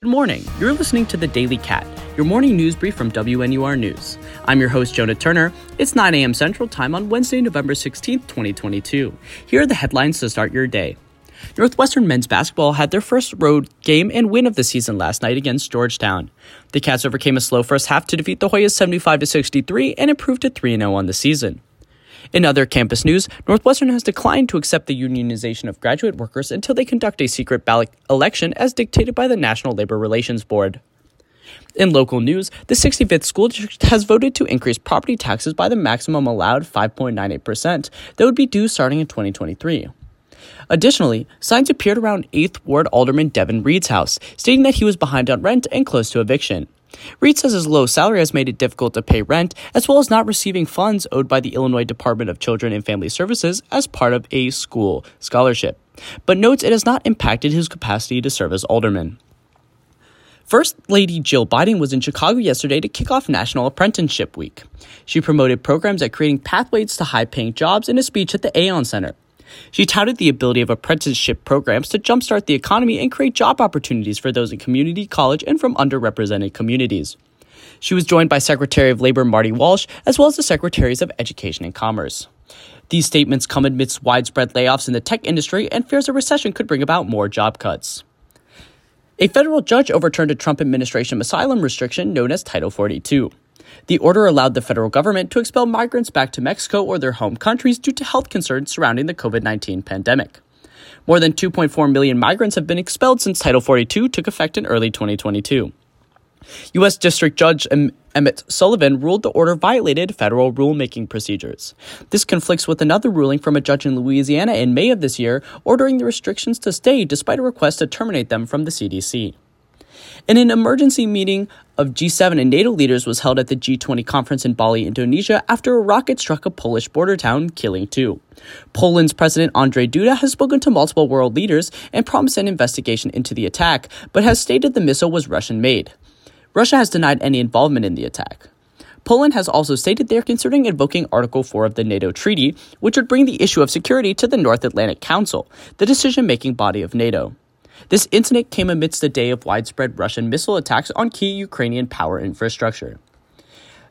Good morning. You're listening to the Daily Cat, your morning news brief from WNUR News. I'm your host, Jonah Turner. It's 9 a.m. Central Time on Wednesday, November 16th, 2022. Here are the headlines to start your day. Northwestern men's basketball had their first road game and win of the season last night against Georgetown. The Cats overcame a slow first half to defeat the Hoyas 75 63 and improved to 3 0 on the season. In other campus news, Northwestern has declined to accept the unionization of graduate workers until they conduct a secret ballot election as dictated by the National Labor Relations Board. In local news, the 65th school district has voted to increase property taxes by the maximum allowed 5.98% that would be due starting in 2023. Additionally, signs appeared around 8th Ward Alderman Devon Reid's house, stating that he was behind on rent and close to eviction. Reid says his low salary has made it difficult to pay rent, as well as not receiving funds owed by the Illinois Department of Children and Family Services as part of a school scholarship, but notes it has not impacted his capacity to serve as alderman. First Lady Jill Biden was in Chicago yesterday to kick off National Apprenticeship Week. She promoted programs at creating pathways to high paying jobs in a speech at the Aon Center. She touted the ability of apprenticeship programs to jumpstart the economy and create job opportunities for those in community, college, and from underrepresented communities. She was joined by Secretary of Labor Marty Walsh, as well as the Secretaries of Education and Commerce. These statements come amidst widespread layoffs in the tech industry and fears a recession could bring about more job cuts. A federal judge overturned a Trump administration asylum restriction known as Title 42. The order allowed the federal government to expel migrants back to Mexico or their home countries due to health concerns surrounding the COVID 19 pandemic. More than 2.4 million migrants have been expelled since Title 42 took effect in early 2022. U.S. District Judge Emmet Sullivan ruled the order violated federal rulemaking procedures. This conflicts with another ruling from a judge in Louisiana in May of this year, ordering the restrictions to stay despite a request to terminate them from the CDC. In an emergency meeting of G7 and NATO leaders was held at the G20 conference in Bali, Indonesia, after a rocket struck a Polish border town, killing two. Poland's President Andrzej Duda has spoken to multiple world leaders and promised an investigation into the attack, but has stated the missile was Russian made. Russia has denied any involvement in the attack. Poland has also stated they are considering invoking Article 4 of the NATO treaty, which would bring the issue of security to the North Atlantic Council, the decision making body of NATO. This incident came amidst a day of widespread Russian missile attacks on key Ukrainian power infrastructure.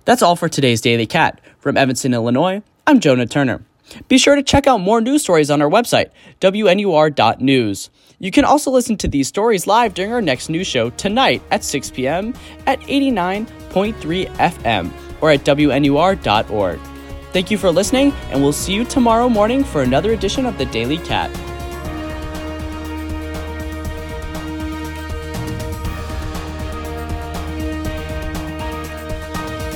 That's all for today's Daily Cat. From Evanston, Illinois, I'm Jonah Turner. Be sure to check out more news stories on our website, WNUR.news. You can also listen to these stories live during our next news show tonight at 6 p.m. at 89.3 FM or at WNUR.org. Thank you for listening, and we'll see you tomorrow morning for another edition of the Daily Cat.